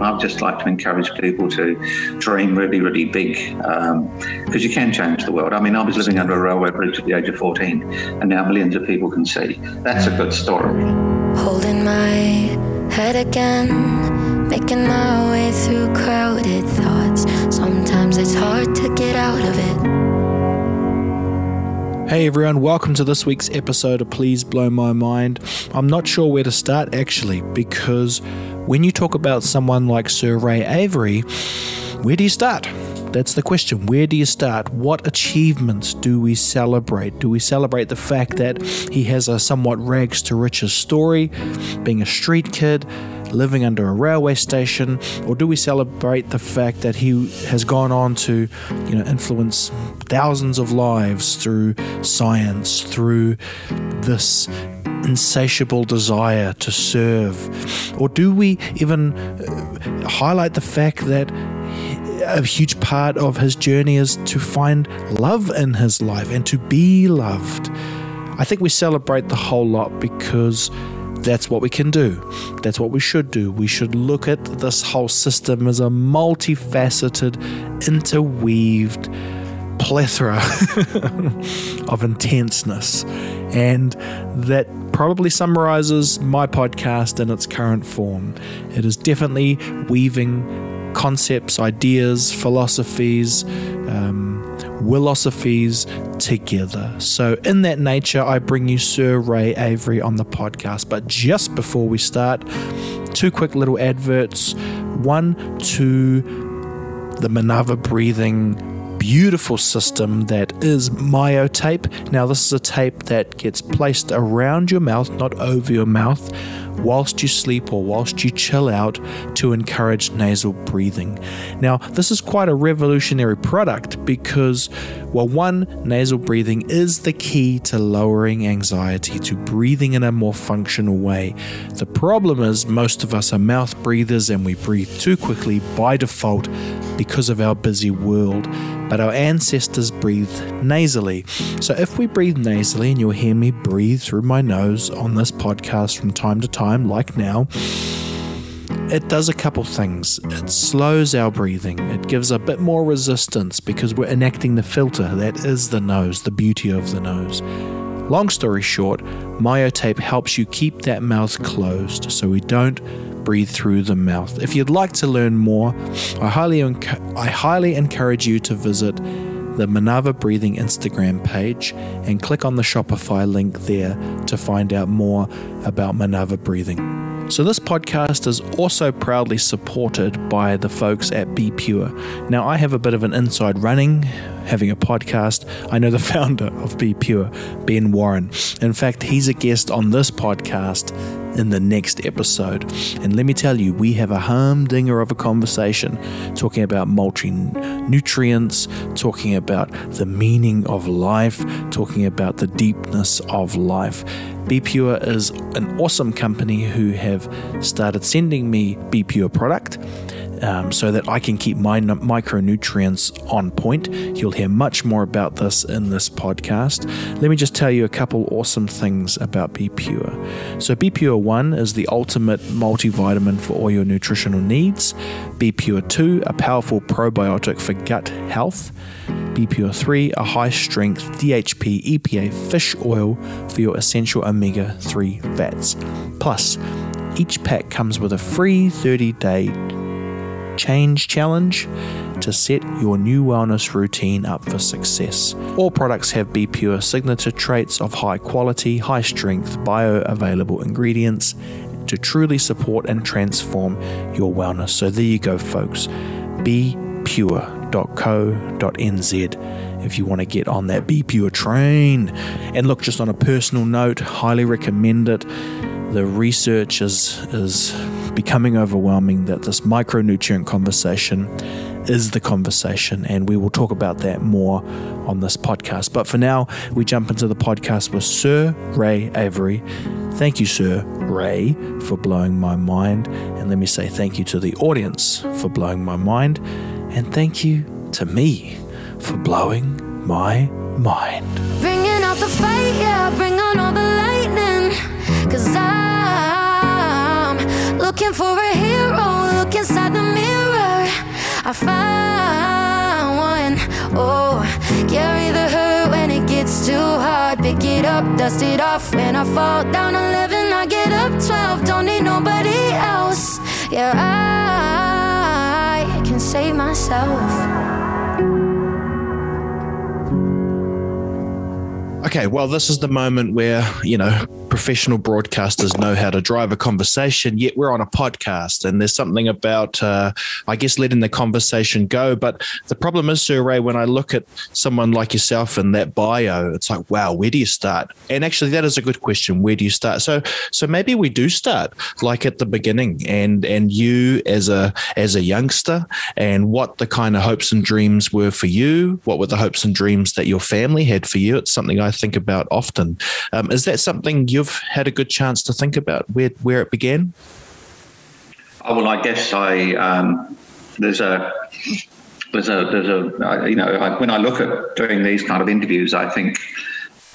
I'd just like to encourage people to dream really, really big because um, you can change the world. I mean, I was living under a railway bridge at the age of 14, and now millions of people can see. That's a good story. Holding my head again, making my way through crowded thoughts. Sometimes it's hard to get out of it. Hey everyone, welcome to this week's episode of Please Blow My Mind. I'm not sure where to start actually, because when you talk about someone like Sir Ray Avery, where do you start? That's the question. Where do you start? What achievements do we celebrate? Do we celebrate the fact that he has a somewhat rags to riches story, being a street kid? living under a railway station, or do we celebrate the fact that he has gone on to, you know, influence thousands of lives through science, through this insatiable desire to serve? Or do we even uh, highlight the fact that a huge part of his journey is to find love in his life and to be loved? I think we celebrate the whole lot because that's what we can do. That's what we should do. We should look at this whole system as a multifaceted, interweaved plethora of intenseness. And that probably summarizes my podcast in its current form. It is definitely weaving concepts, ideas, philosophies, um, philosophies together. So, in that nature, I bring you Sir Ray Avery on the podcast. But just before we start, two quick little adverts. One to the Manava breathing beautiful system that is myotape. Now, this is a tape that gets placed around your mouth, not over your mouth, whilst you sleep or whilst you chill out to encourage nasal breathing. Now, this is quite a revolutionary product because, well, one, nasal breathing is the key to lowering anxiety, to breathing in a more functional way. The problem is, most of us are mouth breathers and we breathe too quickly by default because of our busy world but our ancestors breathed nasally. So if we breathe nasally, and you'll hear me breathe through my nose on this podcast from time to time, like now, it does a couple things. It slows our breathing, it gives a bit more resistance because we're enacting the filter that is the nose, the beauty of the nose. Long story short, myotape helps you keep that mouth closed so we don't breathe through the mouth. If you'd like to learn more, I highly, enc- I highly encourage you to visit the Manava Breathing Instagram page and click on the Shopify link there to find out more about Manava Breathing. So, this podcast is also proudly supported by the folks at Be Pure. Now, I have a bit of an inside running having a podcast. I know the founder of Be Pure, Ben Warren. In fact, he's a guest on this podcast in the next episode. And let me tell you, we have a humdinger of a conversation talking about multi nutrients, talking about the meaning of life, talking about the deepness of life. Be Pure is an awesome company who have started sending me Be Pure product um, so that I can keep my micronutrients on point. You'll hear much more about this in this podcast. Let me just tell you a couple awesome things about Be Pure. So, Be Pure 1 is the ultimate multivitamin for all your nutritional needs. Be Pure 2, a powerful probiotic for gut health. Be Pure 3, a high strength DHA EPA fish oil for your essential omega 3 fats. Plus, each pack comes with a free 30 day Change Challenge to set your new wellness routine up for success. All products have Be Pure signature traits of high quality, high strength, bioavailable ingredients to truly support and transform your wellness. So there you go, folks. BePure.co.nz if you want to get on that Be Pure train. And look, just on a personal note, highly recommend it. The research is is becoming overwhelming that this micronutrient conversation is the conversation, and we will talk about that more on this podcast. But for now, we jump into the podcast with Sir Ray Avery. Thank you, Sir Ray, for blowing my mind. And let me say thank you to the audience for blowing my mind. And thank you to me for blowing my mind. Bringing out the yeah, bring on all the lightning. Cause I'm looking for a hero. Look inside the mirror. I find one. Oh, carry the hurt when it gets too hard. Pick it up, dust it off. When I fall down 11, I get up 12. Don't need nobody else. Yeah, I can save myself. Okay, well, this is the moment where, you know, professional broadcasters know how to drive a conversation, yet we're on a podcast. And there's something about, uh, I guess, letting the conversation go. But the problem is, Sir Ray, when I look at someone like yourself and that bio, it's like, wow, where do you start? And actually, that is a good question. Where do you start? So, so maybe we do start like at the beginning, and and you as a as a youngster, and what the kind of hopes and dreams were for you. What were the hopes and dreams that your family had for you? It's something I think about often. Um, is that something you've had a good chance to think about where where it began? Oh, well, I guess I um, there's a there's a there's a you know I, when I look at doing these kind of interviews, I think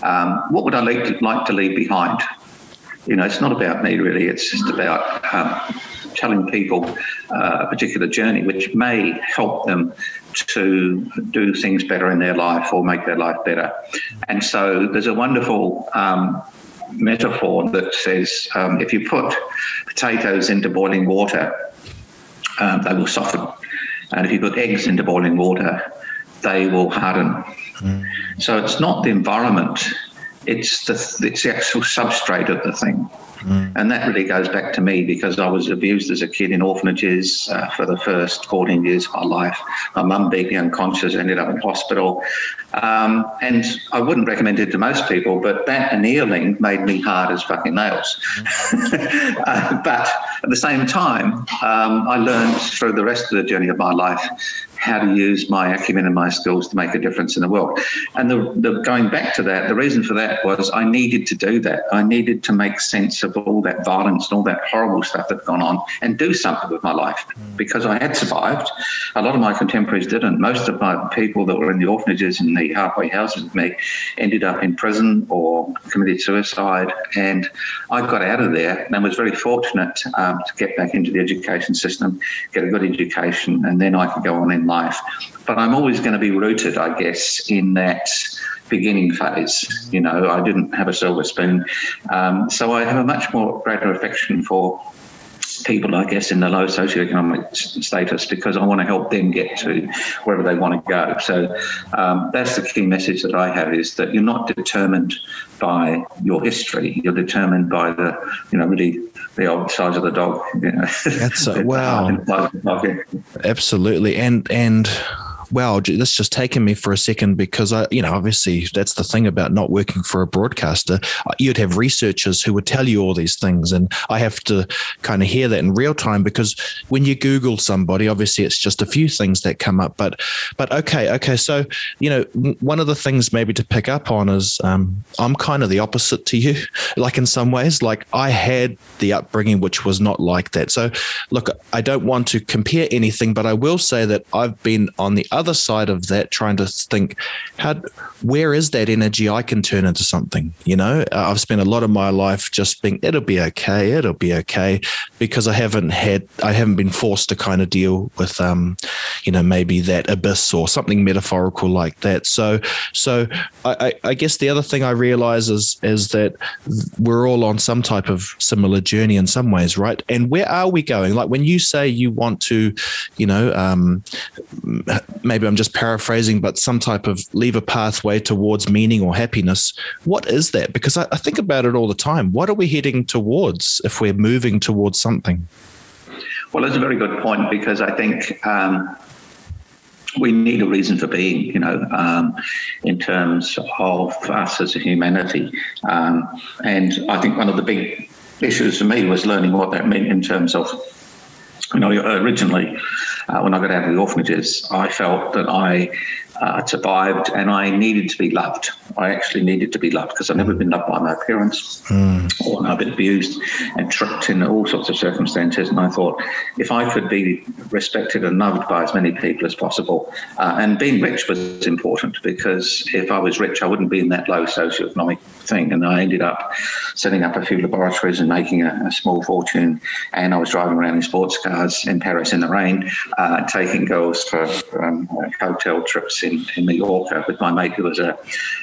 um, what would I like to, like to leave behind? You know, it's not about me really. It's just about um, telling people uh, a particular journey, which may help them to do things better in their life or make their life better. And so there's a wonderful um, metaphor that says um, if you put potatoes into boiling water, um, they will soften. And if you put eggs into boiling water, they will harden. Mm. So it's not the environment, it's the, it's the actual substrate of the thing. Mm. And that really goes back to me because I was abused as a kid in orphanages uh, for the first 14 years of my life. My mum beat me unconscious, ended up in hospital. Um, and I wouldn't recommend it to most people, but that annealing made me hard as fucking nails. Mm. uh, but at the same time, um, I learned through the rest of the journey of my life how to use my acumen and my skills to make a difference in the world. And the, the, going back to that, the reason for that was I needed to do that. I needed to make sense of all that violence and all that horrible stuff that had gone on and do something with my life because I had survived. A lot of my contemporaries didn't. Most of my people that were in the orphanages and the halfway houses with me ended up in prison or committed suicide. And I got out of there and was very fortunate um, to get back into the education system, get a good education, and then I could go on life. But I'm always going to be rooted, I guess, in that beginning phase. You know, I didn't have a silver spoon. Um, so I have a much more greater affection for people, I guess, in the low socioeconomic status because I want to help them get to wherever they want to go. So um, that's the key message that I have is that you're not determined by your history. You're determined by the, you know, really the old size of the dog. You know. That's a, wow. Absolutely, and and wow, this just taken me for a second because I, you know, obviously that's the thing about not working for a broadcaster. Uh, you'd have researchers who would tell you all these things, and I have to kind of hear that in real time because when you Google somebody, obviously it's just a few things that come up. But, but okay, okay. So you know, one of the things maybe to pick up on is um, I'm kind of the opposite to you, like in some ways. Like I had the upbringing which was not like that. So look, I don't want to compare anything, but I will say that I've been on the other side of that, trying to think, how, where is that energy I can turn into something? You know, uh, I've spent a lot of my life just being, it'll be okay, it'll be okay, because I haven't had, I haven't been forced to kind of deal with, um, you know, maybe that abyss or something metaphorical like that. So, so I, I guess the other thing I realize is is that we're all on some type of similar journey in some ways, right? And where are we going? Like when you say you want to, you know, um, maybe I'm just paraphrasing, but some type of leave a pathway towards meaning or happiness. What is that? Because I, I think about it all the time. What are we heading towards if we're moving towards something? Well, that's a very good point because I think um, we need a reason for being, you know, um, in terms of us as a humanity. Um, and I think one of the big issues for me was learning what that meant in terms of, you know, originally uh, when I got out of the orphanages, I felt that I uh, survived, and I needed to be loved. I actually needed to be loved because I've never been loved by my parents, mm. or I've been abused and tricked in all sorts of circumstances. And I thought, if I could be respected and loved by as many people as possible, uh, and being rich was important because if I was rich, I wouldn't be in that low socioeconomic thing. And I ended up setting up a few laboratories and making a, a small fortune. And I was driving around in sports cars in Paris in the rain, uh, taking girls for um, hotel trips in, in Mallorca with my mate who was a,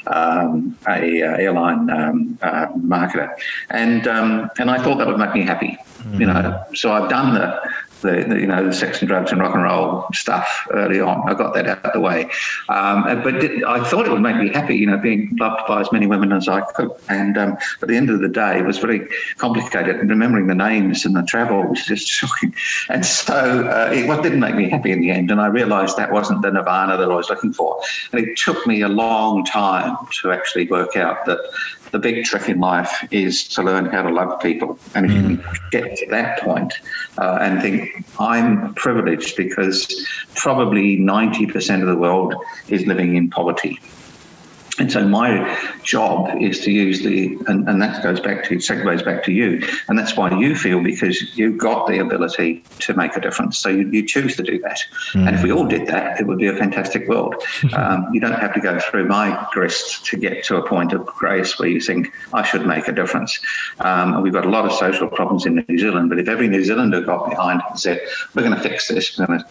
um, a uh, airline um, uh, marketer. And, um, and I thought that would make me happy. Mm. You know, so I've done the the, the, you know the sex and drugs and rock and roll stuff early on. I got that out of the way, um, but did, I thought it would make me happy, you know, being loved by as many women as I could. And um, at the end of the day, it was very complicated. Remembering the names and the travel was just shocking. And so uh, it didn't make me happy in the end. And I realised that wasn't the nirvana that I was looking for. And it took me a long time to actually work out that the big trick in life is to learn how to love people. And if mm. you can get to that point, uh, and think, I'm privileged because probably 90% of the world is living in poverty. And so my job is to use the, and, and that goes back to, segues back to you. And that's why you feel because you've got the ability to make a difference. So you, you choose to do that. Mm. And if we all did that, it would be a fantastic world. um, you don't have to go through my grist to get to a point of grace where you think, I should make a difference. Um, and we've got a lot of social problems in New Zealand, but if every New Zealander got behind and said, we're going to fix this, we're going to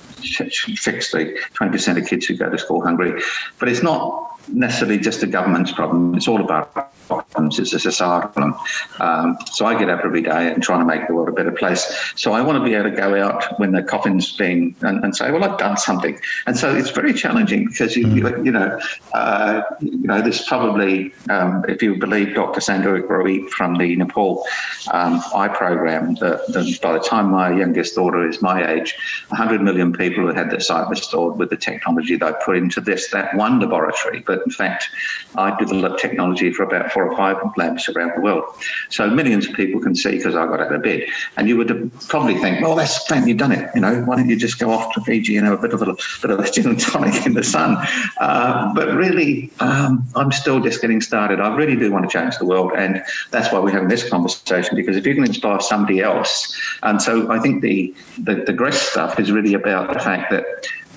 fix the 20% of kids who go to school hungry. But it's not necessarily just a government's problem. It's all about problems. It's a societal problem. Um, so I get up every day and trying to make the world a better place. So I want to be able to go out when the coffin's being and, and say, well, I've done something. And so it's very challenging because you, you know, uh, you know, there's probably, um, if you believe Dr. Sanduk Ruit from the Nepal um, eye program, that, that by the time my youngest daughter is my age, 100 million people have had their sight restored with the technology they put into this that one laboratory but in fact, I developed technology for about four or five labs around the world. So millions of people can see because I got out of bed. And you would probably think, well, that's fine, you've done it. You know, why don't you just go off to Fiji and have a bit of a bit of a gin and tonic in the sun? Uh, but really, um, I'm still just getting started. I really do want to change the world, and that's why we're having this conversation. Because if you can inspire somebody else, and so I think the the, the stuff is really about the fact that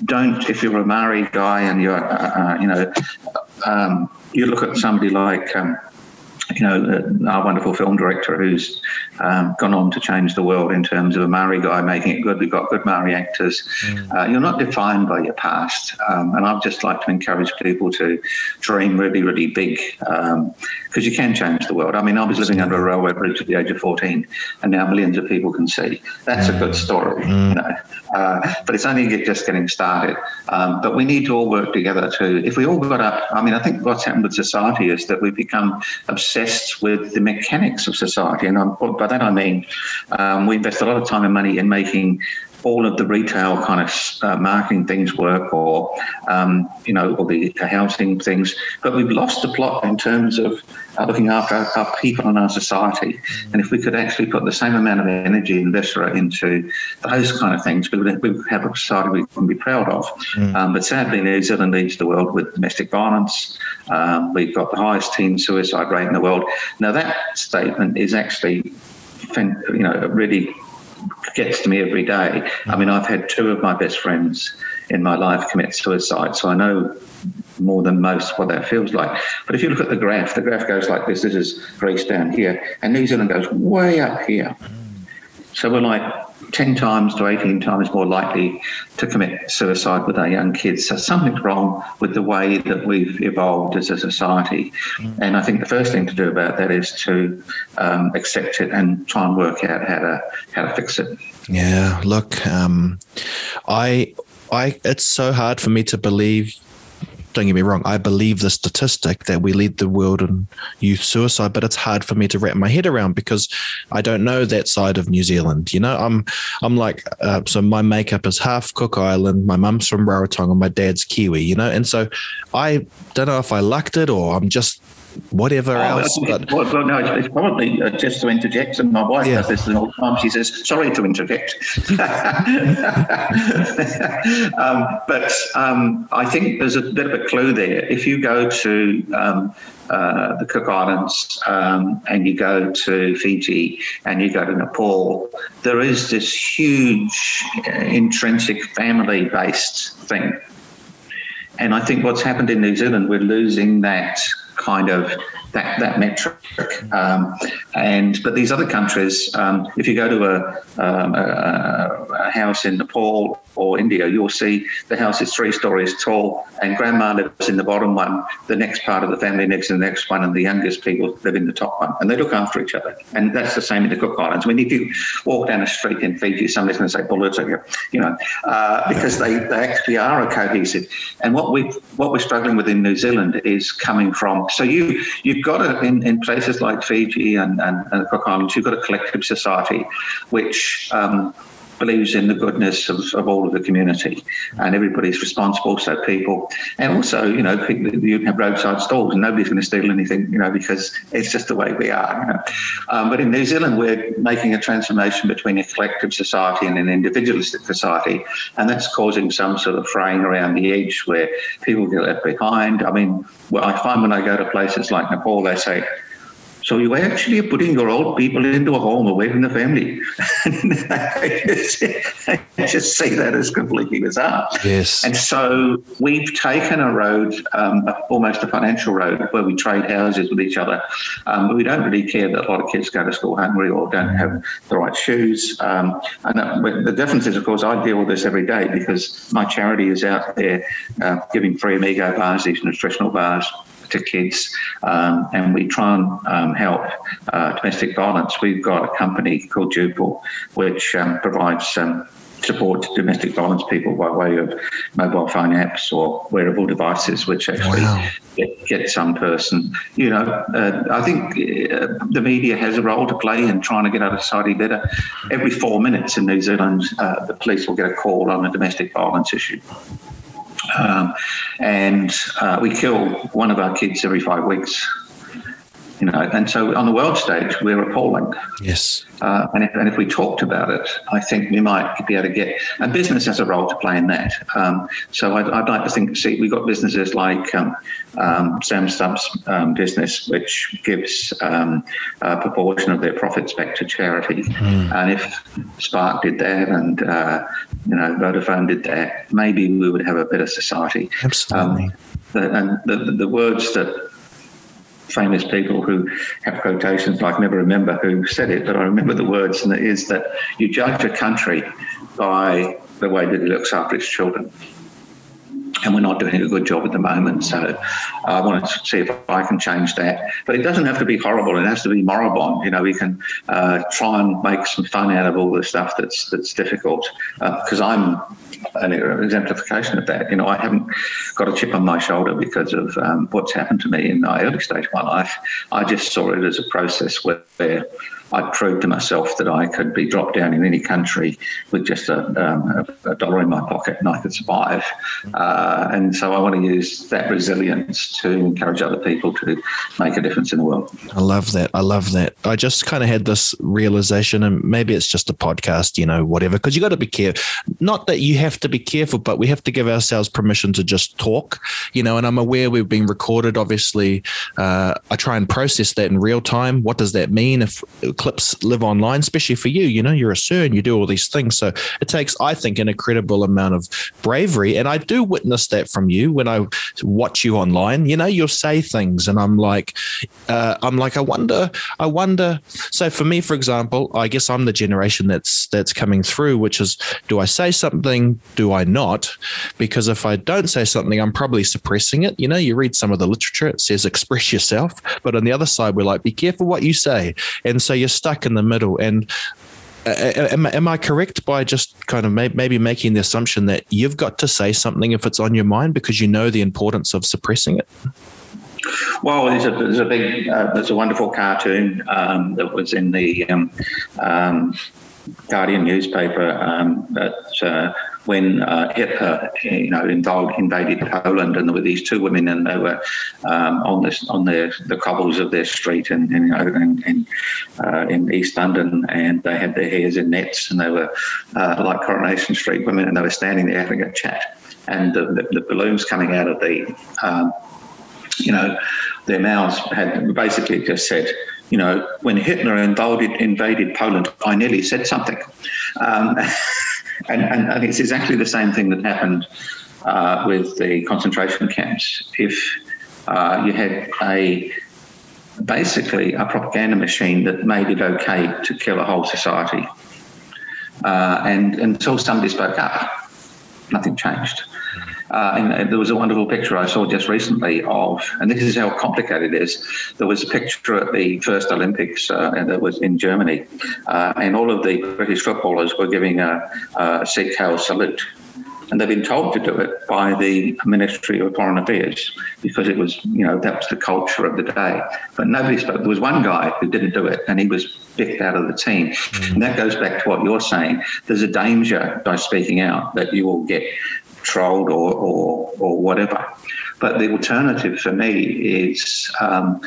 don't if you're a Maori guy and you're uh, uh, you know um, you look at somebody like um, you know, our wonderful film director who's um, gone on to change the world in terms of a Maori guy making it good. We've got good Maori actors. Mm. Uh, you're not defined by your past. Um, and I'd just like to encourage people to dream really, really big because um, you can change the world. I mean, I was living under a railway bridge at the age of 14, and now millions of people can see. That's mm. a good story, mm. you know. Uh, but it's only just getting started. Um, but we need to all work together to, if we all got up, I mean, I think what's happened with society is that we've become obsessed with the mechanics of society. And I'm, by that I mean, um, we invest a lot of time and money in making all of the retail kind of uh, marketing things work or, um, you know, or the housing things. But we've lost the plot in terms of uh, looking after our, our, people and our society. And if we could actually put the same amount of energy and viscera into those kind of things, we would, we would have a society we can be proud of. Mm. Um, but sadly, New Zealand leads the world with domestic violence. Um, we've got the highest teen suicide rate in the world. Now, that statement is actually, you know, really gets to me every day. I mean, I've had two of my best friends in my life commit suicide, so I know more than most what that feels like. But if you look at the graph, the graph goes like this. This is Greece down here, and New Zealand goes way up here. So we're like 10 times to 18 times more likely to commit suicide with our young kids. So something's wrong with the way that we've evolved as a society. Mm. And I think the first thing to do about that is to um, accept it and try and work out how to how to fix it. Yeah, look, um, I I it's so hard for me to believe don't get me wrong, I believe the statistic that we lead the world in youth suicide, but it's hard for me to wrap my head around because I don't know that side of New Zealand. You know, I'm I'm like, uh, so my makeup is half Cook Island, my mum's from Rarotonga, my dad's Kiwi. You know, and so I don't know if I lucked it or I'm just whatever Oh, else. it's- But well, well, no, it's, it's probably uh, just to interject, and my wife Yeah. does this all the time. She says, "Sorry to interject," um, but um, I think there's a bit of a clue there. If you go to um, uh, the Cook Islands um, and you go to Fiji and you go to Nepal, there is this huge uh, intrinsic family-based thing. And I think what's happened in New Zealand, we're losing that kind of that that metric. Um, and but these other countries, um, if you go to a, um, a, a house in Nepal or India, you'll see the house is three stories tall, and grandma lives in the bottom one. The next part of the family lives in the next one, and the youngest people live in the top one, and they look after each other. And that's the same in the Cook Islands. I mean, if you walk down a street in Fiji, somebody's going to say bullets, you know, uh, because they, they actually are a cohesive. And what we what we're struggling with in New Zealand is coming from. So you you you've got a, in, in places like Fiji and, and, and Cook Islands, you've got a collective society which um, believes in the goodness of, of all of the community and everybody's responsible. So people, and also, you know, you can have roadside stalls and nobody's going to steal anything, you know, because it's just the way we are. You know? um, but in New Zealand, we're making a transformation between a collective society and an individualistic society, and that's causing some sort of fraying around the edge where people get left behind. I mean, well, I find when I go to places like Nepal, they say, so you actually are putting your old people into a home away from the family. I, just, I just see that as completely bizarre. yes, And so we've taken a road, um, almost a financial road, where we trade houses with each other. Um, we don't really care that a lot of kids go to school hungry or don't have the right shoes. Um, and that, the difference is, of course, I deal with this every day because my charity is out there uh, giving free Amigo bars, these nutritional bars to kids, um, and we try and um, help uh, domestic violence. We've got a company called Jupil, which um, provides um, support to domestic violence people by way of mobile phone apps or wearable devices, which actually Wow. get, get some person. You know, uh, I think uh, the media has a role to play in trying to get our society better. Every four minutes in New Zealand, uh, the police will get a call on a domestic violence issue. Um, and uh, we kill one of our kids every five weeks. You know, and so on the world stage, we're appalling. yes, Uh, and, if, and if we talked about it, I think we might be able to get. And business has a role to play in that. Um, so I'd, I'd like to think. See, we've got businesses like um, um, Sam Stubbs' um, business, which gives um, a proportion of their profits back to charity. And if Spark did that, and uh, you know Vodafone did that, maybe we would have a better society. absolutely. Um, the, and the, the words that famous people who have quotations like never remember who said it, but I remember the words, and it is that you judge a country by the way that it looks after its children. And we're not doing a good job at the moment. So I want to see if I can change that. But it doesn't have to be horrible. It has to be moribund. You know, we can uh, try and make some fun out of all the stuff that's that's difficult. Because I'm an exemplification of that. You know, I haven't got a chip on my shoulder because of um, what's happened to me in my early stage of my life. I just saw it as a process where, where I proved to myself that I could be dropped down in any country with just a, um, a, dollar in my pocket and I could survive. Uh, and so I want to use that resilience to encourage other people to make a difference in the world. I love that. I love that. I just kind of had this realization, and maybe it's just a podcast, you know, whatever, because you got to be careful. Not that you have to be careful, but we have to give ourselves permission to just talk, you know. And I'm aware we've been recorded. Obviously, uh, I try and process that in real time. What does that mean if clips live online, especially for you? You know, you're a and you do all these things. So it takes, I think, an incredible amount of bravery. And I do witness that from you when I watch you online. You know, you'll say things, and I'm like, uh, I'm like, I wonder, I wonder. So for me, for example, I guess I'm the generation that's that's coming through, which is, do I say something? Do I not? Because if I don't say something, I'm probably suppressing it. You know, you read some of the literature; it says express yourself, but on the other side, we're like, be careful what you say, and so you're stuck in the middle. And uh, am, am I correct by just kind of may, maybe making the assumption that you've got to say something if it's on your mind because you know the importance of suppressing it? Well, there's a, there's a big, uh, there's a wonderful cartoon um, that was in the um, um, Guardian newspaper um, that uh, when uh, Hitler, you know, involved, invaded Poland, and there were these two women, and they were um, on this on the the cobbles of their street, know, in in, uh, in, East London, and they had their hairs in nets, and they were uh, like Coronation Street women, and they were standing there having a chat, and the, the, the balloons coming out of the, um, you know, their mouths had basically just said you know, when Hitler invaded, invaded Poland, I nearly said something. Um, and, and, it's exactly the same thing that happened uh, with the concentration camps. If uh, you had a basically a propaganda machine that made it okay to kill a whole society, uh, and until somebody spoke up, nothing changed. Uh, and there was a wonderful picture I saw just recently of, and this is how complicated it is. There was a picture at the first Olympics uh, that was in Germany, uh, and all of the British footballers were giving a, a Sieg Heil salute. And they've been told to do it by the Ministry of Foreign Affairs because it was, you know, that was the culture of the day. But nobody spoke. There was one guy who didn't do it, and he was picked out of the team. Mm. And that goes back to what you're saying. There's a danger by speaking out that you will get trolled or, or, or whatever. But the alternative for me is um,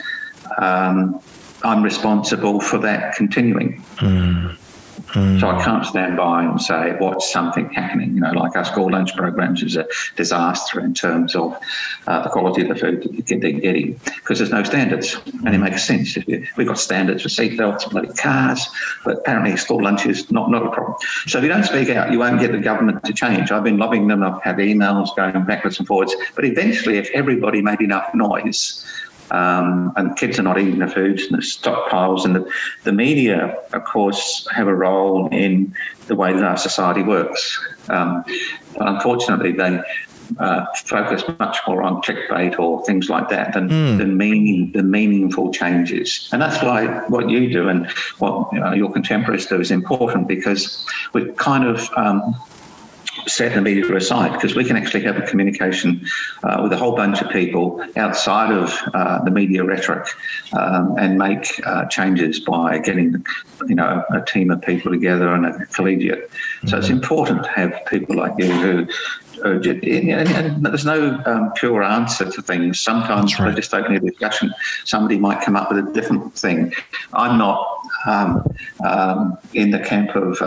um, I'm responsible for that continuing. Mm. Mm. So I can't stand by and say, what's something happening? You know, like our school lunch programs is a disaster in terms of uh, the quality of the food that they're getting because there's no standards. And it makes sense. We've got standards for seatbelts, and bloody cars, but apparently school lunch is not, not a problem. So if you don't speak out, you won't get the government to change. I've been lobbying them. I've had emails going backwards and forwards. But eventually, if everybody made enough noise, um, and kids are not eating the foods and the stockpiles. And the, the media, of course, have a role in the way that our society works. Um, but unfortunately, they uh, focus much more on clickbait or things like that than, mm. than meaning, the meaningful changes. And that's why what you do and what you know, your contemporaries do is important because we're kind of um, set the media aside because we can actually have a communication uh, with a whole bunch of people outside of uh, the media rhetoric um, and make uh, changes by getting you know a team of people together and a collegiate. Mm-hmm. So it's mm-hmm. important to have people like you who and, there's no um, pure answer to things. Sometimes right. just opening a discussion, somebody might come up with a different thing. I'm not um, um, in the camp of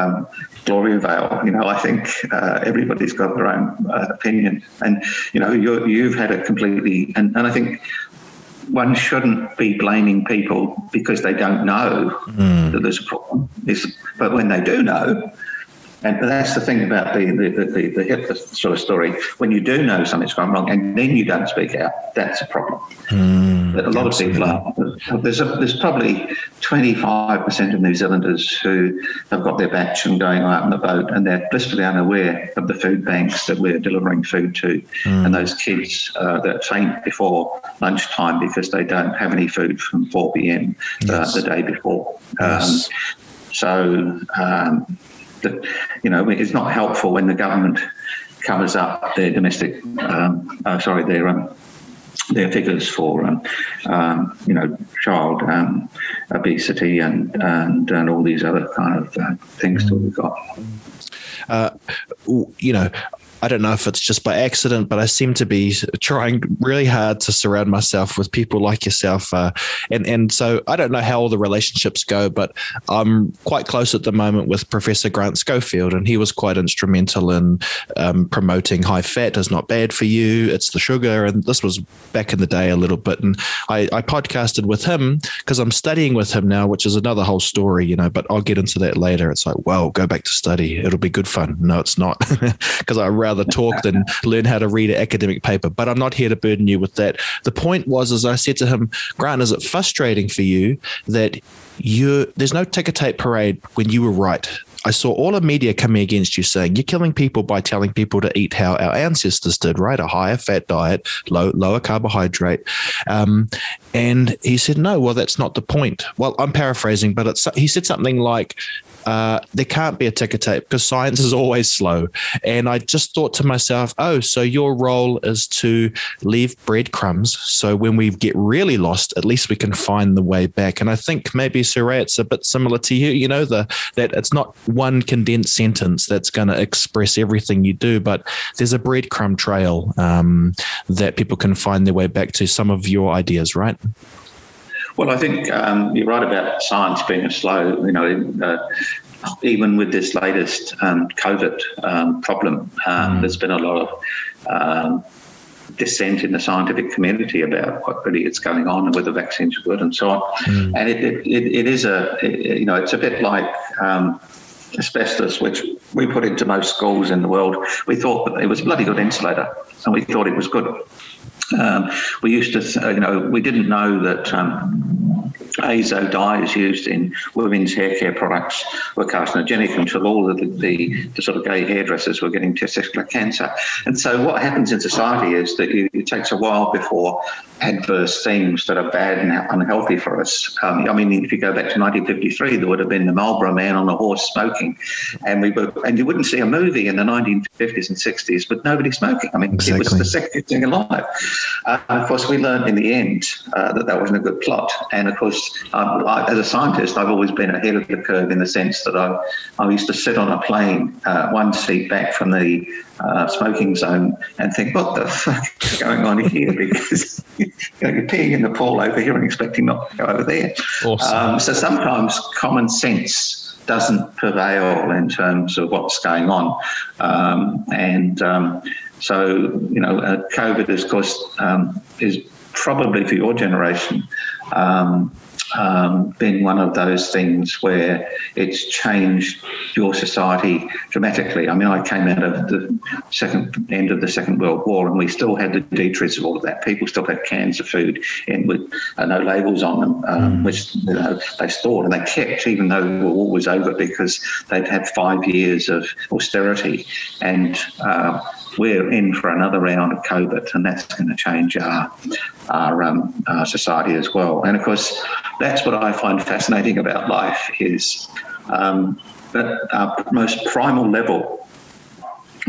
Gloriavale. You know, I think uh, everybody's got their own uh, opinion, and you know, you have had a completely, and, and I think one shouldn't be blaming people because they don't know mm. that there's a problem. It's, but when they do know, and that's the thing about the, the, the, the Hitler sort of story. When you do know something's gone wrong and then you don't speak out, that's a problem. Mm, but a lot of people are. There's, a, there's probably 25% of New Zealanders who have got their bach and going out on the boat and they're blissfully unaware of the food banks that we're delivering food to. Mm. And those kids uh, that faint before lunchtime because they don't have any food from 4 p.m. Uh, yes. Uh, the day before. Yes. Um, so, um, that you know it's not helpful when the government covers up their domestic, um, uh, sorry, their um, their figures for um, um, you know child um, obesity and, and and all these other kind of uh, things that we've got. Uh, you know, I don't know if it's just by accident, but I seem to be trying really hard to surround myself with people like yourself. Uh, and, and so I don't know how all the relationships go, but I'm quite close at the moment with Professor Grant Schofield, and he was quite instrumental in um, promoting high fat is not bad for you. It's the sugar. And this was back in the day a little bit. And I, I podcasted with him because I'm studying with him now, which is another whole story, you know, but I'll get into that later. It's like, well, go back to study. It'll be good fun. No, it's not because I rather talk than learn how to read an academic paper. But I'm not here to burden you with that. The point was, as I said to him, Grant, is it frustrating for you that you there's no ticker tape parade when you were right? I saw all the media coming against you saying you're killing people by telling people to eat how our ancestors did, right? A higher fat diet, low, lower carbohydrate. Um, and he said, no, well, that's not the point. Well, I'm paraphrasing, but he said something like, uh, there can't be a ticker tape because science is always slow. And I just thought to myself, oh, so your role is to leave breadcrumbs. So when we get really lost, at least we can find the way back. And I think maybe Sir Ray, it's a bit similar to you. You know, the that it's not one condensed sentence that's going to express everything you do, but there's a breadcrumb trail um, that people can find their way back to some of your ideas, right? Well, I think um, you're right about science being a slow, you know, uh, even with this latest um, COVID um, problem, um, mm. there's been a lot of um, dissent in the scientific community about what really is going on and whether vaccines are good and so on. Mm. And it, it, it is a, it, you know, it's a bit like um, asbestos, which we put into most schools in the world. We thought that it was a bloody good insulator and we thought it was good. Um, we used to, you know, we didn't know that um, azo dyes used in women's hair care products were carcinogenic until all of the, the, the, sort of gay hairdressers were getting testicular cancer. And so what happens in society is that you, it takes a while before adverse things that are bad and unhealthy for us. Um, I mean, if you go back to 1953, there would have been the Marlboro man on a horse smoking, and we were, and you wouldn't see a movie in the 1950s and 60s with nobody smoking. I mean, exactly. it was the sexiest thing alive. Uh, of course, we learned in the end uh, that that wasn't a good plot, and of course, um, I, as a scientist, I've always been ahead of the curve in the sense that I, I used to sit on a plane, uh, one seat back from the uh, smoking zone and think, what the fuck is going on here? Because you know, you're peeing in the pool over here and expecting not to go over there. Awesome. Um, so sometimes common sense doesn't prevail in terms of what's going on. Um, and um, so, you know, uh, COVID, of course, um, is probably for your generation um, been one of those things where it's changed your society dramatically. I mean, I came out of the second end of the Second World War, and we still had the detritus of all of that. People still had cans of food in with uh, no labels on them, um, mm. which you know, they stored and they kept, even though the war was over, because they'd had five years of austerity and. Uh, we're in for another round of COVID, and that's going to change our our, um, our society as well. And of course, that's what I find fascinating about life is um, at our most primal level.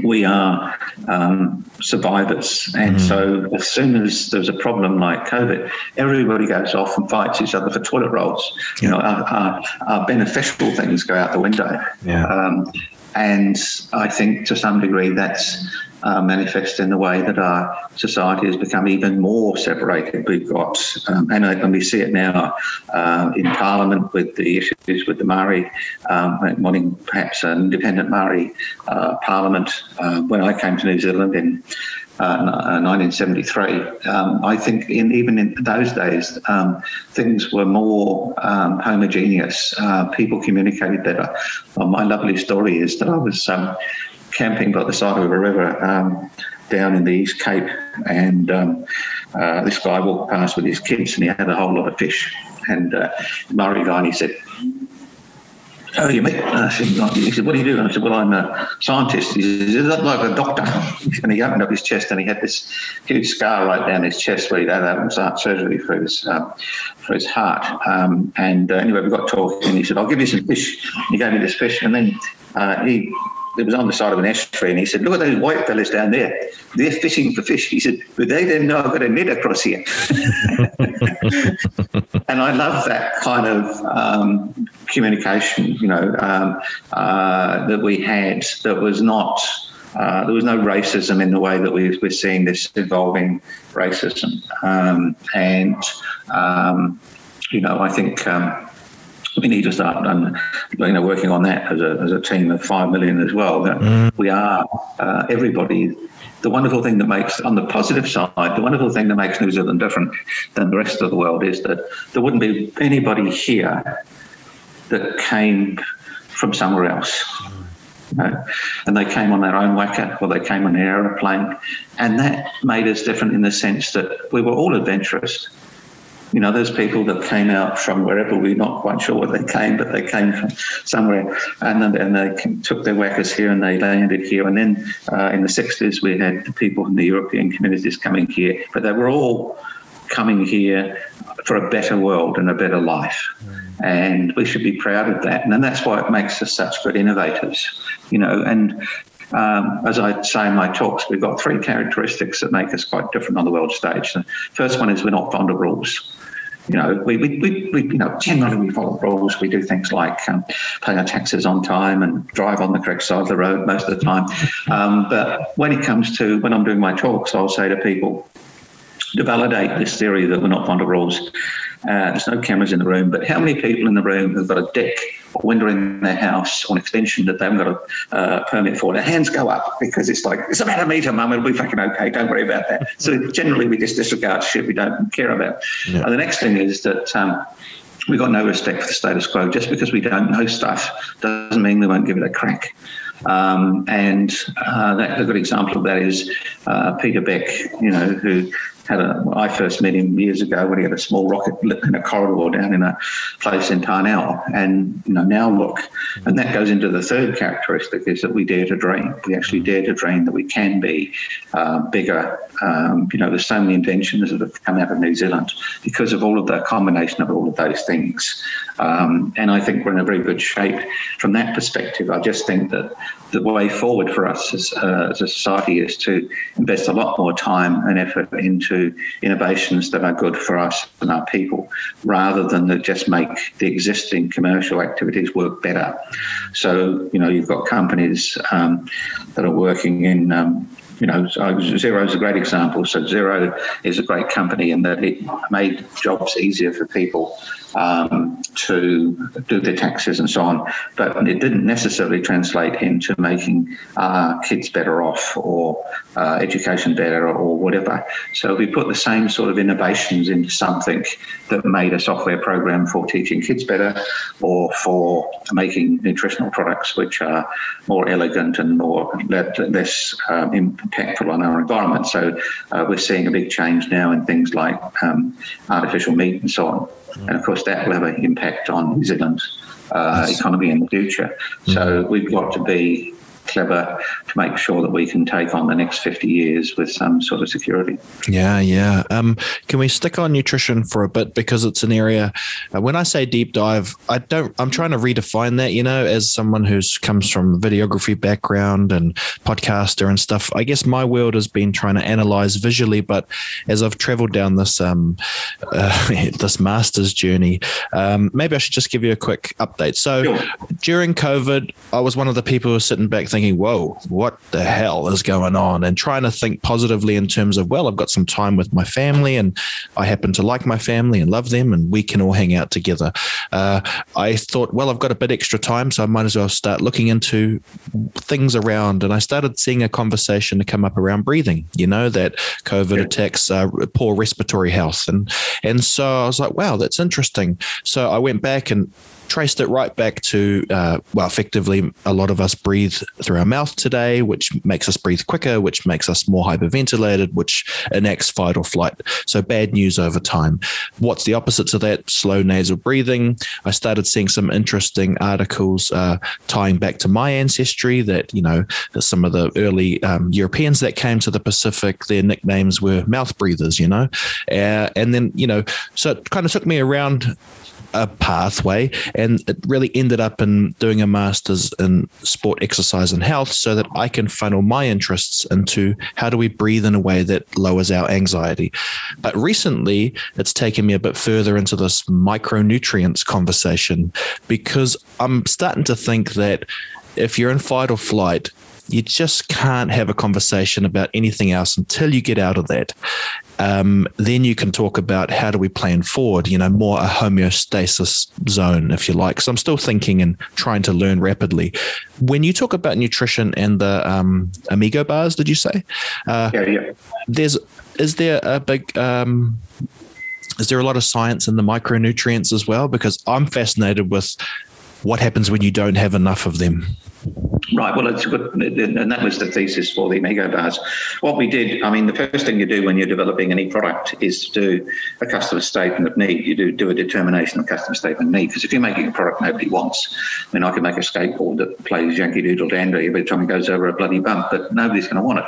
We are um, survivors, and mm. so as soon as there's a problem like COVID, everybody goes off and fights each other for toilet rolls. Yeah. You know, our, our, our, beneficial things go out the window. Yeah. Um, and I think to some degree that's uh, manifest in the way that our society has become even more separated. We've got, um, and, and, we see it now uh, in Parliament with the issues with the Maori, um, wanting perhaps an independent Maori uh, Parliament. Uh, when I came to New Zealand in 1973, uh, um, I think in, even in those days, um, things were more um, homogeneous. Uh, people communicated better. Well, my lovely story is that I was um, camping by the side of a river um, down in the East Cape, and um, uh, this guy walked past with his kids, and he had a whole lot of fish. And uh, Maori guy, and he said, "How are you, mate?" I said, "He said, what do you do?" I said, "Well, I'm a scientist." He said, "Is that like a doctor?" And he opened up his chest, and he had this huge scar right down his chest where he'd had heart surgery for his um, for his heart. Um, and uh, anyway, we got talking, and he said, "I'll give you some fish." He gave me this fish, and then uh, he it was on the side of an estuary, and he said, "Look at those white fellas down there. They're fishing for fish." He said, "But they didn't know I've got a net across here." and I love that kind of um, communication, you know, um, uh, that we had. That was not. Uh, there was no racism in the way that we, are seeing this evolving racism, um, and um, you know, I think um, we need to start and you know working on that as a, as a team of five million as well. That mm. we are uh, everybody. The wonderful thing that makes, on the positive side, the wonderful thing that makes New Zealand different than the rest of the world is that there wouldn't be anybody here that came from somewhere else. You know? And they came on their own waka or they came on an aeroplane. And that made us different in the sense that we were all adventurous you know, those people that came out from wherever we're not quite sure where they came, but they came from somewhere, and then and they took their wakas here and they landed here. And then uh, in the 60s, we had the people from the European communities coming here, but they were all coming here for a better world and a better life. And we should be proud of that. And that's why it makes us such good innovators, you know. And um, as I say in my talks, we've got three characteristics that make us quite different on the world stage. The first one is we're not fond of rules. You know, we, we, we, we, you know, generally we follow rules. We do things like um, pay our taxes on time and drive on the correct side of the road most of the time. Um, but when it comes to when I'm doing my talks, I'll say to people, to validate this theory that we're not fond of rules, uh, there's no cameras in the room, but how many people in the room have got a deck or window in their house or an extension that they haven't got a uh, permit for? Their hands go up because it's like, it's about a metre, mum, it'll be fucking okay, don't worry about that. So generally we just disregard shit we don't care about. Yeah. the next thing is that um, we've got no respect for the status quo. Just because we don't know stuff doesn't mean we won't give it a crack. Um, and uh, that, a good example of that is uh, Peter Beck, you know, who had a, I first met him years ago when he had a small rocket in a corridor down in a place in Parnell. And you know, now look, and that goes into the third characteristic is that we dare to dream. We actually dare to dream that we can be uh, bigger. Um, you know, there's so many inventions that have come out of New Zealand because of all of the combination of all of those things. Um, and I think we're in a very good shape from that perspective. I just think that the way forward for us as, uh, as a society is to invest a lot more time and effort into innovations that are good for us and our people, rather than to just make the existing commercial activities work better. So, you know, you've got companies um, that are working in um, you know, Xero is a great example. So Xero is a great company in that it made jobs easier for people um, to do their taxes and so on. But it didn't necessarily translate into making uh, kids better off or uh, education better or whatever. So we put the same sort of innovations into something that made a software program for teaching kids better or for making nutritional products which are more elegant and more less um, impactful on our environment. So uh, we're seeing a big change now in things like um, artificial meat and so on. And of course, that will have an impact on New Zealand's uh, economy in the future. So mm-hmm. we've got to be clever to make sure that we can take on the next 50 years with some sort of security. Yeah, yeah. Um, can we stick on nutrition for a bit because it's an area uh, when I say deep dive, I don't I'm trying to redefine that, you know, as someone who's comes from videography background and podcaster and stuff. I guess my world has been trying to analyze visually, but as I've traveled down this um uh, this master's journey, um, maybe I should just give you a quick update. So sure. during COVID, I was one of the people who were sitting back thinking thinking, whoa, what the hell is going on? And trying to think positively in terms of, well, I've got some time with my family and I happen to like my family and love them and we can all hang out together. Uh, I thought, well, I've got a bit extra time, so I might as well start looking into things around. And I started seeing a conversation to come up around breathing, you know, that COVID yeah. attacks uh, poor respiratory health. And, and so I was like, wow, that's interesting. So I went back and traced it right back to, uh, well, effectively, a lot of us breathe through our mouth today, which makes us breathe quicker, which makes us more hyperventilated, which enacts fight or flight. So bad news over time. What's the opposite to that? Slow nasal breathing. I started seeing some interesting articles uh, tying back to my ancestry that, you know, some of the early um, Europeans that came to the Pacific, their nicknames were mouth breathers, you know. Uh, and then, you know, so it kind of took me around a pathway and it really ended up in doing a master's in sport exercise and health so that I can funnel my interests into how do we breathe in a way that lowers our anxiety. But recently it's taken me a bit further into this micronutrients conversation because I'm starting to think that if you're in fight or flight, you just can't have a conversation about anything else until you get out of that. Um, then you can talk about how do we plan forward, you know, more a homeostasis zone, if you like. So I'm still thinking and trying to learn rapidly. When you talk about nutrition and the um, Amigo bars, did you say? Uh, yeah, yeah. There's, is there a big, um, is there a lot of science in the micronutrients as well? Because I'm fascinated with what happens when you don't have enough of them. Right. Well, it's good, and that was the thesis for the Amigo bars. What we did, I mean, the first thing you do when you're developing any product is to do a customer statement of need. You do do a determination of customer statement of need because if you're making a product nobody wants, I mean, I can make a skateboard that plays Yankee Doodle Dandy every time it goes over a bloody bump, but nobody's going to want it.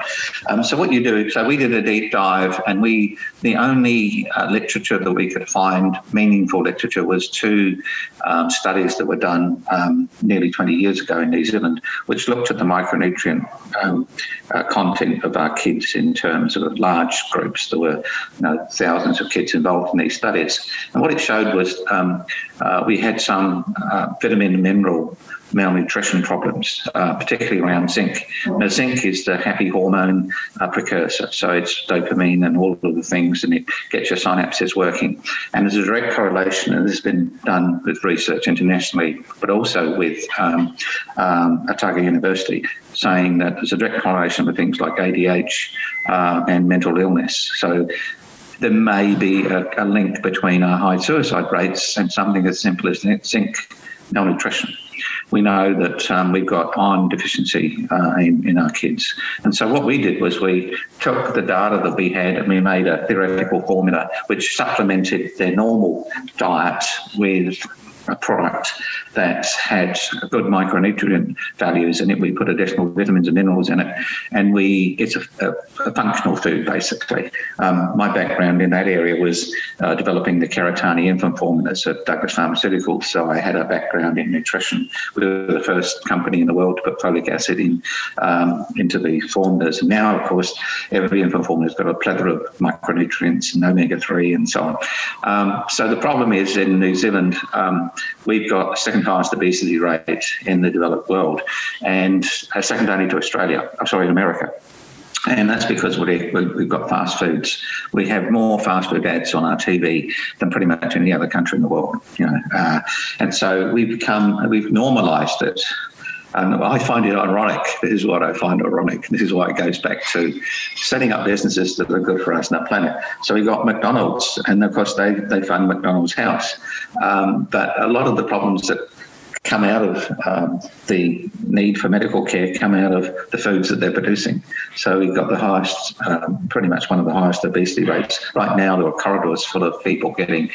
Um, so what you do, so we did a deep dive and we the only uh, literature that we could find, meaningful literature, was two um, studies that were done um, nearly 20 years ago in New Zealand, which looked at the micronutrient um, uh, content of our kids in terms of large groups. There were you know, thousands of kids involved in these studies. And what it showed was um, uh, we had some uh, vitamin and mineral malnutrition problems, uh, particularly around zinc. Now, zinc is the happy hormone uh, precursor, so it's dopamine and all of the things, and it gets your synapses working. And there's a direct correlation, and this has been done with research internationally, but also with um, um, Otago University, saying that there's a direct correlation with things like ADH uh, and mental illness. So there may be a, a, link between our high suicide rates and something as simple as zinc malnutrition we know that um, we've got iron deficiency uh, in, in our kids. And so what we did was we took the data that we had and we made a theoretical formula which supplemented their normal diet with a product that had good micronutrient values in it. We put additional vitamins and minerals in it, and we it's a, a, a functional food basically. Um, my background in that area was uh, developing the Keratani infant formulas at Douglas Pharmaceuticals, so I had a background in nutrition. We were the first company in the world to put folic acid in um, into the formulas. And now, of course, every infant formula has got a plethora of micronutrients and omega three and so on. Um, so the problem is in New Zealand um, we've got second highest obesity rate in the developed world, and second only to Australia. I'm sorry, in America. And that's because we've got fast foods. We have more fast food ads on our TV than pretty much any other country in the world. You know, uh, and so we've become we've normalised it. And I find it ironic. This is what I find ironic. This is why it goes back to setting up businesses that are good for us and our planet. So we got McDonald's, and of course they they fund McDonald's House. Um, but a lot of the problems that come out of um, the need for medical care come out of the foods that they're producing. So we've got the highest, um, pretty much one of the highest obesity rates. Right now, there are corridors full of people getting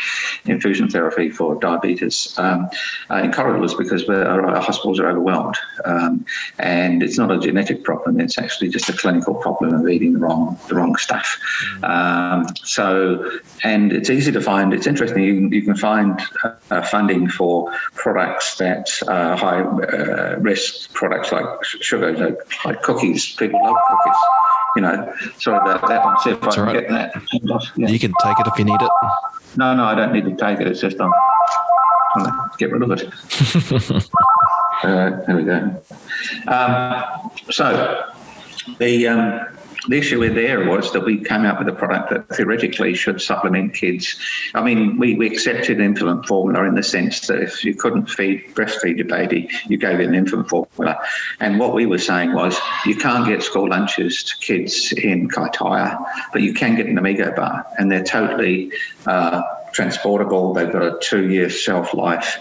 infusion therapy for diabetes um, uh, in corridors because our, hospitals are overwhelmed. Um, and it's not a genetic problem, it's actually just a clinical problem of eating the wrong, the wrong stuff. Um, so, and it's easy to find, it's interesting, you, you can find uh, funding for products that uh, high uh, risk products like sugar, know, like cookies. People love cookies. You know, sorry about that. I'll see if That's I can right. get that. Yeah. You can take it if you need it. No, no, I don't need to take it. It's just I'm trying to get rid of it. uh, there we go. Um, so the um, the issue with there was that we came up with a product that theoretically should supplement kids. I mean, we, we accepted infant formula in the sense that if you couldn't feed breastfeed your baby, you gave it an infant formula. And what we were saying was you can't get school lunches to kids in Kaitaia, but you can get an Amigo bar, and they're totally uh, transportable. They've got a two-year shelf life,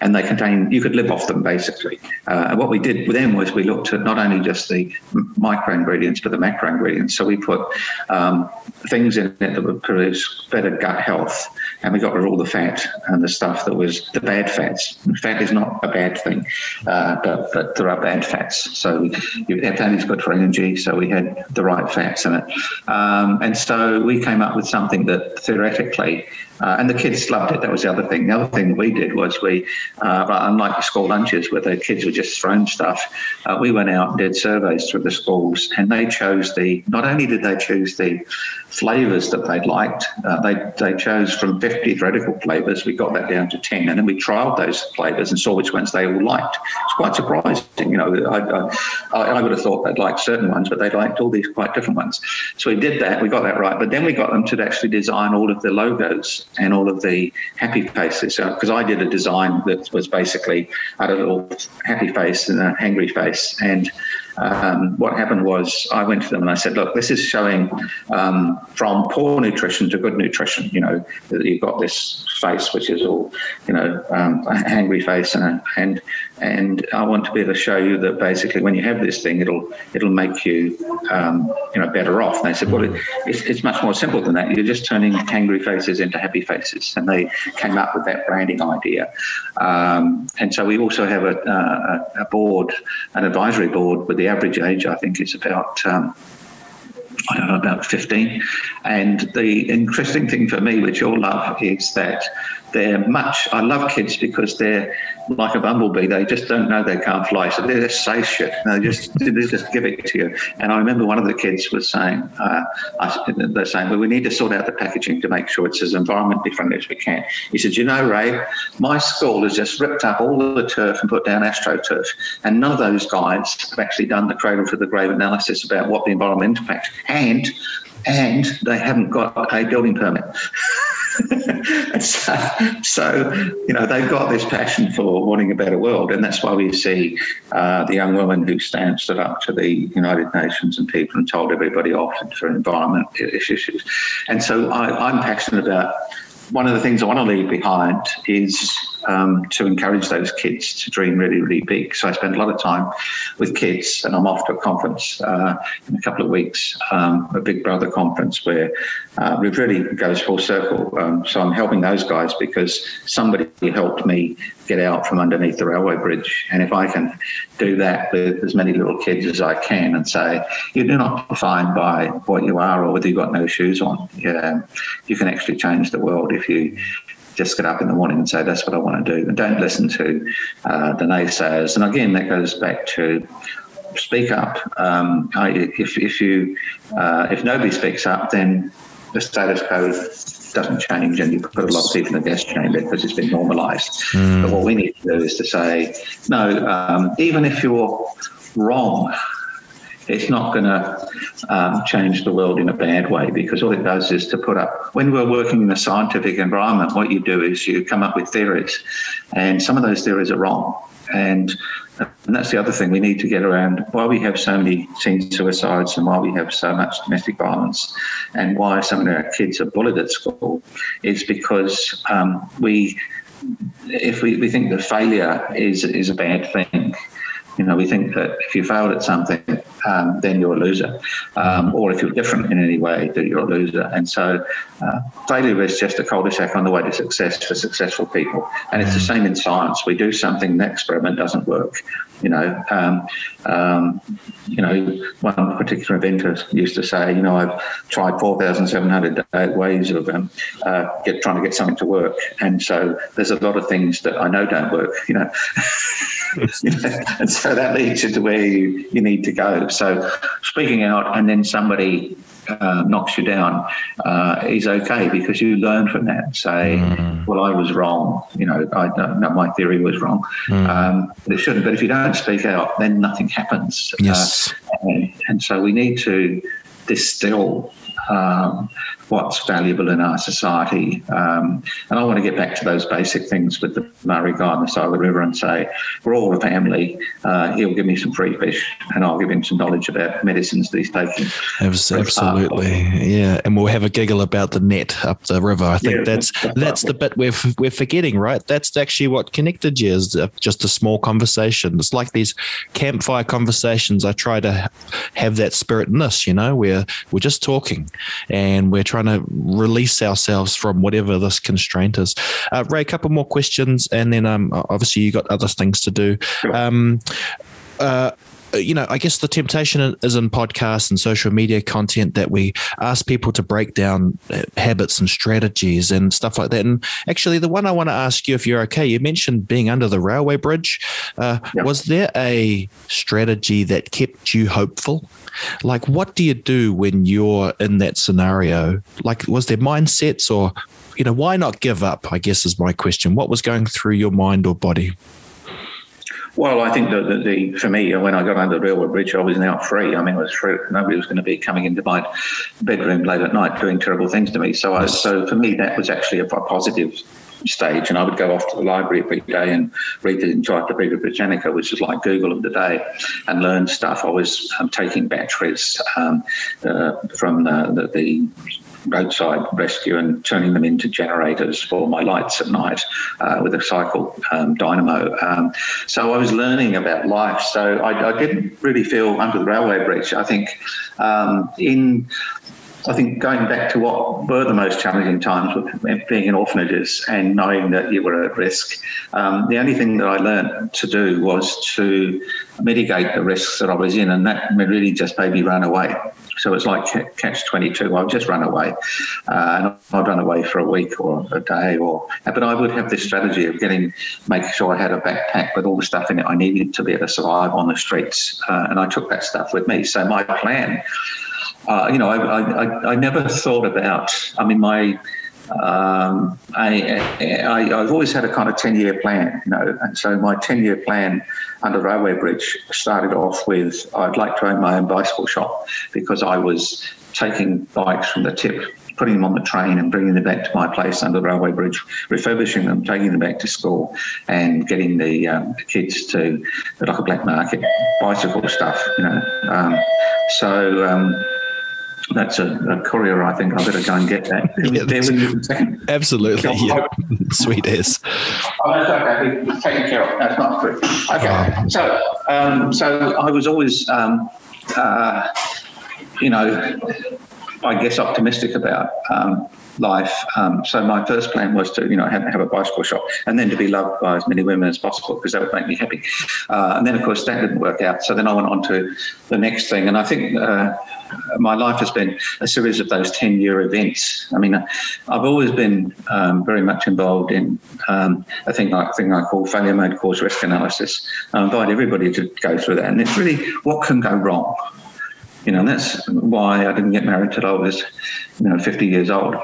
and they contain you could live off them basically. Uh, and what we did with them was we looked at not only just the micro ingredients but the macro ingredients. So we put um, things in it that would produce better gut health, and we got rid of all the fat and the stuff that was the bad fats. Fat is not a bad thing, uh, but, but there are bad fats. So fat is good for energy, so we had the right fats in it, um, and so we came up with something that theoretically uh, and the kids loved it. That was the other thing. The other thing we did was we, uh, unlike the school lunches where the kids were just thrown stuff, uh, we went out and did surveys through the schools, and they chose the. Not only did they choose the flavors that they liked, uh, they they chose from 50 theoretical flavors. We got that down to 10, and then we trialed those flavors and saw which ones they all liked. It's quite surprising. You know, I, I, I would have thought they'd like certain ones, but they liked all these quite different ones. So we did that. We got that right, but then we got them to actually design all of the logos and all of the happy faces. Because I did a design that was basically a little happy face and a angry face, and um, what happened was I went to them and I said, look, this is showing um, from poor nutrition to good nutrition. You know, you've got this face which is all, you know, um, a hangry face and a, and and I want to be able to show you that basically when you have this thing, it'll it'll make you um, you know better off. And they said, well, it, it's, it's much more simple than that. You're just turning angry faces into happy faces, and they came up with that branding idea. Um, and so we also have a, a, board, an advisory board with the average age, I think, is about um, I don't know, about 15. And the interesting thing for me, which you'll love, is that they're much, I love kids because they're like a bumblebee. They just don't know they can't fly. So they just say shit. They just, they just give it to you. And I remember one of the kids was saying, uh, they're saying, well, we need to sort out the packaging to make sure it's as environmentally friendly as we can. He said, you know, Ray, my school has just ripped up all the turf and put down astroturf. And none of those guys have actually done the cradle to the grave analysis about what the environmental impact. And and they haven't got a building permit. so, so, you know, they've got this passion for wanting a better world, and that's why we see uh, the young woman who stand, stood up to the United Nations and people and told everybody off for environment issues. And so I, I'm passionate about one of the things I want to leave behind is um, to encourage those kids to dream really, really big. So I spend a lot of time with kids, and I'm off to a conference uh, in a couple of weeks, um, a Big Brother conference where uh, it really goes full circle. Um, so I'm helping those guys because somebody helped me get out from underneath the railway bridge. And if I can do that with as many little kids as I can and say, you're not defined by what you are or whether you've got no shoes on, yeah, you can actually change the world if you just get up in the morning and say, that's what I want to do. And don't listen to uh, the naysayers. And again, that goes back to speak up. Um, I, if, if, you, uh, if nobody speaks up, then the status quo doesn't change and you put a lot of people in the gas chamber because it's been normalised. Mm. But what we need to do is to say, no, um, even if you're wrong, it's not going to um, change the world in a bad way because all it does is to put up. When we're working in a scientific environment, what you do is you come up with theories, and some of those theories are wrong. And, and that's the other thing we need to get around why we have so many teen suicides and why we have so much domestic violence and why some of our kids are bullied at school is because um, we if we, we think that failure is is a bad thing you know, we think that if you failed at something, um, then you're a loser, um, or if you're different in any way, that you're a loser. And so, uh, failure is just a cul-de-sac on the way to success for successful people. And it's the same in science. We do something, the experiment doesn't work. You know, um, um you know, one particular inventor used to say, you know, I've tried 4,700 ways of um, uh, get, trying to get something to work, and so there's a lot of things that I know don't work. You know. and so that leads you to where you, you need to go. So speaking out and then somebody uh, knocks you down uh, is okay because you learn from that. Say, mm. well, I was wrong. You know, I no, my theory was wrong. Mm. Um, it shouldn't. But if you don't speak out, then nothing happens. Yes. Uh, and, and, so we need to distill um, what's valuable in our society. Um, and I want to get back to those basic things with the Maori guy on the side of the river and say, we're all a family. Uh, he'll give me some free fish and I'll give him some knowledge about medicines that he's taking. Absolutely. Yeah. And we'll have a giggle about the net up the river. I think yeah, that's that's the bit we're, we're forgetting, right? That's actually what connected you is just a small conversation. It's like these campfire conversations. I try to have that spirit in this, you know, where we're just talking and we're trying trying to release ourselves from whatever this constraint is. Uh, Ray, a couple more questions, and then um, obviously you got other things to do. Um, uh, you know, I guess the temptation is in podcasts and social media content that we ask people to break down uh, habits and strategies and stuff like that. And actually, the one I want to ask you, if you're okay, you mentioned being under the railway bridge. Uh, Was there a strategy that kept you hopeful? Like, what do you do when you're in that scenario? Like, was there mindsets or, you know, why not give up? I guess is my question. What was going through your mind or body? Well, I think that the, the, for me, when I got under the railway bridge, I was now free. I mean, I was free. Nobody was going to be coming into my bedroom late at night doing terrible things to me. So, I, so for me, that was actually a positive stage. And I would go off to the library every day and read the Encyclopedia Britannica, which is like Google of the day, and learn stuff. I was um, taking batteries um, uh, from the, the, the roadside rescue and turning them into generators for my lights at night uh, with a cycle um, dynamo. Um, so I was learning about life. So I, I, didn't really feel under the railway bridge. I think um, in I think going back to what were the most challenging times with being in orphanages and knowing that you were at risk, um, the only thing that I learned to do was to mitigate the risks that I was in, and that really just made me run away. So it's like catch 22. I would just run away. Uh, and I'd run away for a week or a day, or but I would have this strategy of getting, making sure I had a backpack with all the stuff in it I needed to be able to survive on the streets. Uh, and I took that stuff with me. So my plan, uh, you know, I, I, I never thought about, I mean, my, um, I, I, have always had a kind of 10 year plan, you know, and so my 10 year plan under Railway Bridge started off with I'd like to own my own bicycle shop because I was taking bikes from the tip, putting them on the train and bringing them back to my place under the railway bridge, refurbishing them, taking them back to school, and getting the, um, the kids to like a black market bicycle stuff, you know. Um, so um, that's a, a, courier. I think I better go and get that. yeah, absolutely. Yeah. Sweet as. Oh, that's okay. It's taken care of. That's not true. Okay. Oh. So, um, so I was always, um, uh, you know, I guess optimistic about um, life. Um, so my first plan was to, you know, have, have, a bicycle shop and then to be loved by as many women as possible because that would make me happy. Uh, and then, of course, that didn't work out. So then I went on to the next thing. And I think uh, my life has been a series of those 10 year events. I mean, I've always been um, very much involved in um, a thing I, thing I call failure mode cause risk analysis. I invite everybody to go through that. And it's really what can go wrong? You know, and that's why I didn't get married till I was, you know, 50 years old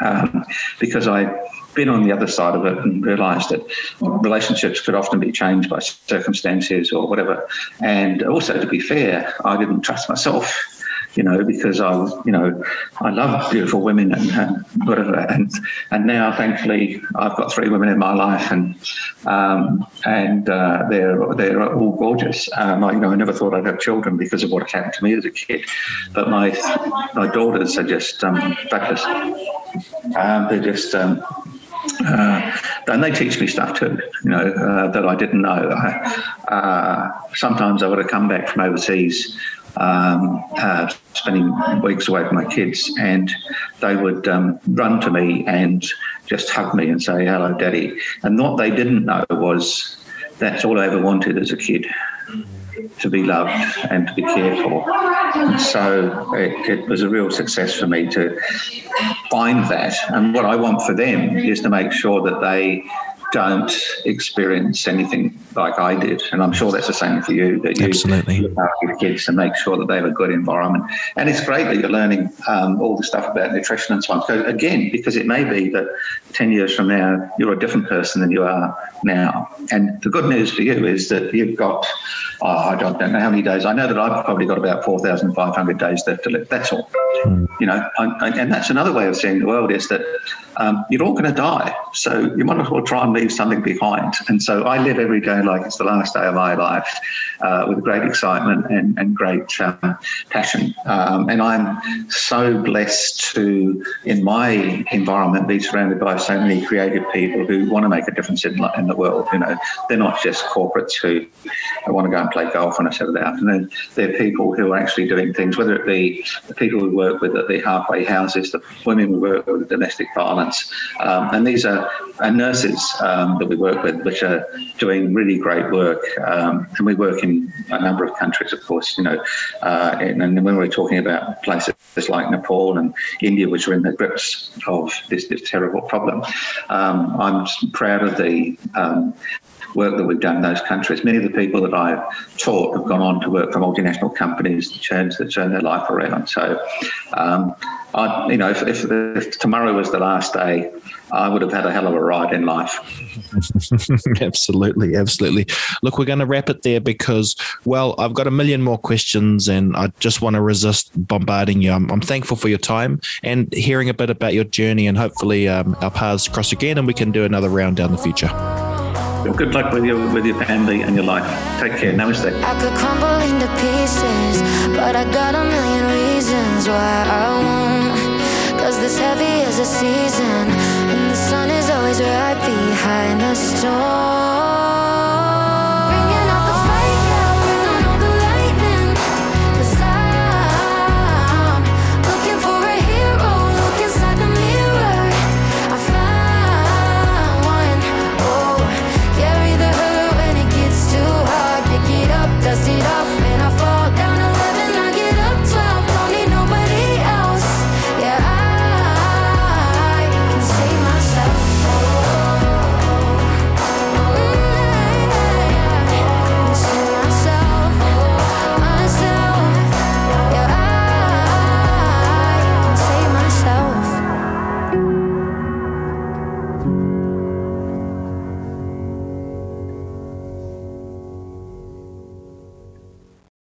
um, because I'd been on the other side of it and realised that relationships could often be changed by circumstances or whatever. And also, to be fair, I didn't trust myself you know, because I was, you know, I love beautiful women and, and, whatever. And and now, thankfully, I've got three women in my life, and um, and uh, they're they're all gorgeous. Um, I, you know, I never thought I'd have children because of what happened to me as a kid, but my my daughters are just um, fabulous. Um, they're just. Um, uh, and they teach me stuff too, you know, uh, that I didn't know. I, uh, sometimes I would have come back from overseas um, uh, spending weeks away from my kids, and they would um, run to me and just hug me and say, Hello, Daddy. And what they didn't know was that's all I ever wanted as a kid to be loved and to be cared for. And so it, it, was a real success for me to find that. And what I want for them is to make sure that they don't experience anything like I did. And I'm sure that's the same for you, that you Absolutely. look after your kids and make sure that they have a good environment. And it's great that you're learning um, all the stuff about nutrition and so on. So again, because it may be that 10 years from now, you're a different person than you are now. And the good news for you is that you've got, oh, I don't know how many days. I know that I've probably got about 4,500 days left to live. That's all. Mm. You know, and that's another way of seeing the world is that um, you're all going to die. So you might as well try and leave something behind. And so I live every day like it's the last day of my life uh, with great excitement and, and great um, passion. Um, and I'm so blessed to, in my environment, be surrounded by so many creative people who want to make a difference in, in the world. You know, they're not just corporates who want to go and play golf on a Saturday afternoon. They're people who are actually doing things, whether it be the people we work with at the halfway houses, the women we work with, domestic violence. Um, and these are and nurses um, that we work with, which are doing really great work. Um, and we work in a number of countries, of course, you know. Uh, and, and, when we're talking about places like Nepal and India, which are in the grips of this, this terrible problem, um, I'm proud of the um, work that we've done in those countries. Many of the people that I've taught have gone on to work for multinational companies that turn, that turn their life around. So, um, I, you know, if, if, if, tomorrow was the last day, I would have had a hell of a ride in life. absolutely, absolutely. Look, we're going to wrap it there because, well, I've got a million more questions and I just want to resist bombarding you. I'm, I'm thankful for your time and hearing a bit about your journey, and hopefully um, our paths cross again and we can do another round down the future. Good luck with your with your family and your life. Take care. Namaste. I could crumble into pieces, but I got a million reasons why I won't. Cause this heavy is a season, and the sun is always right behind the storm.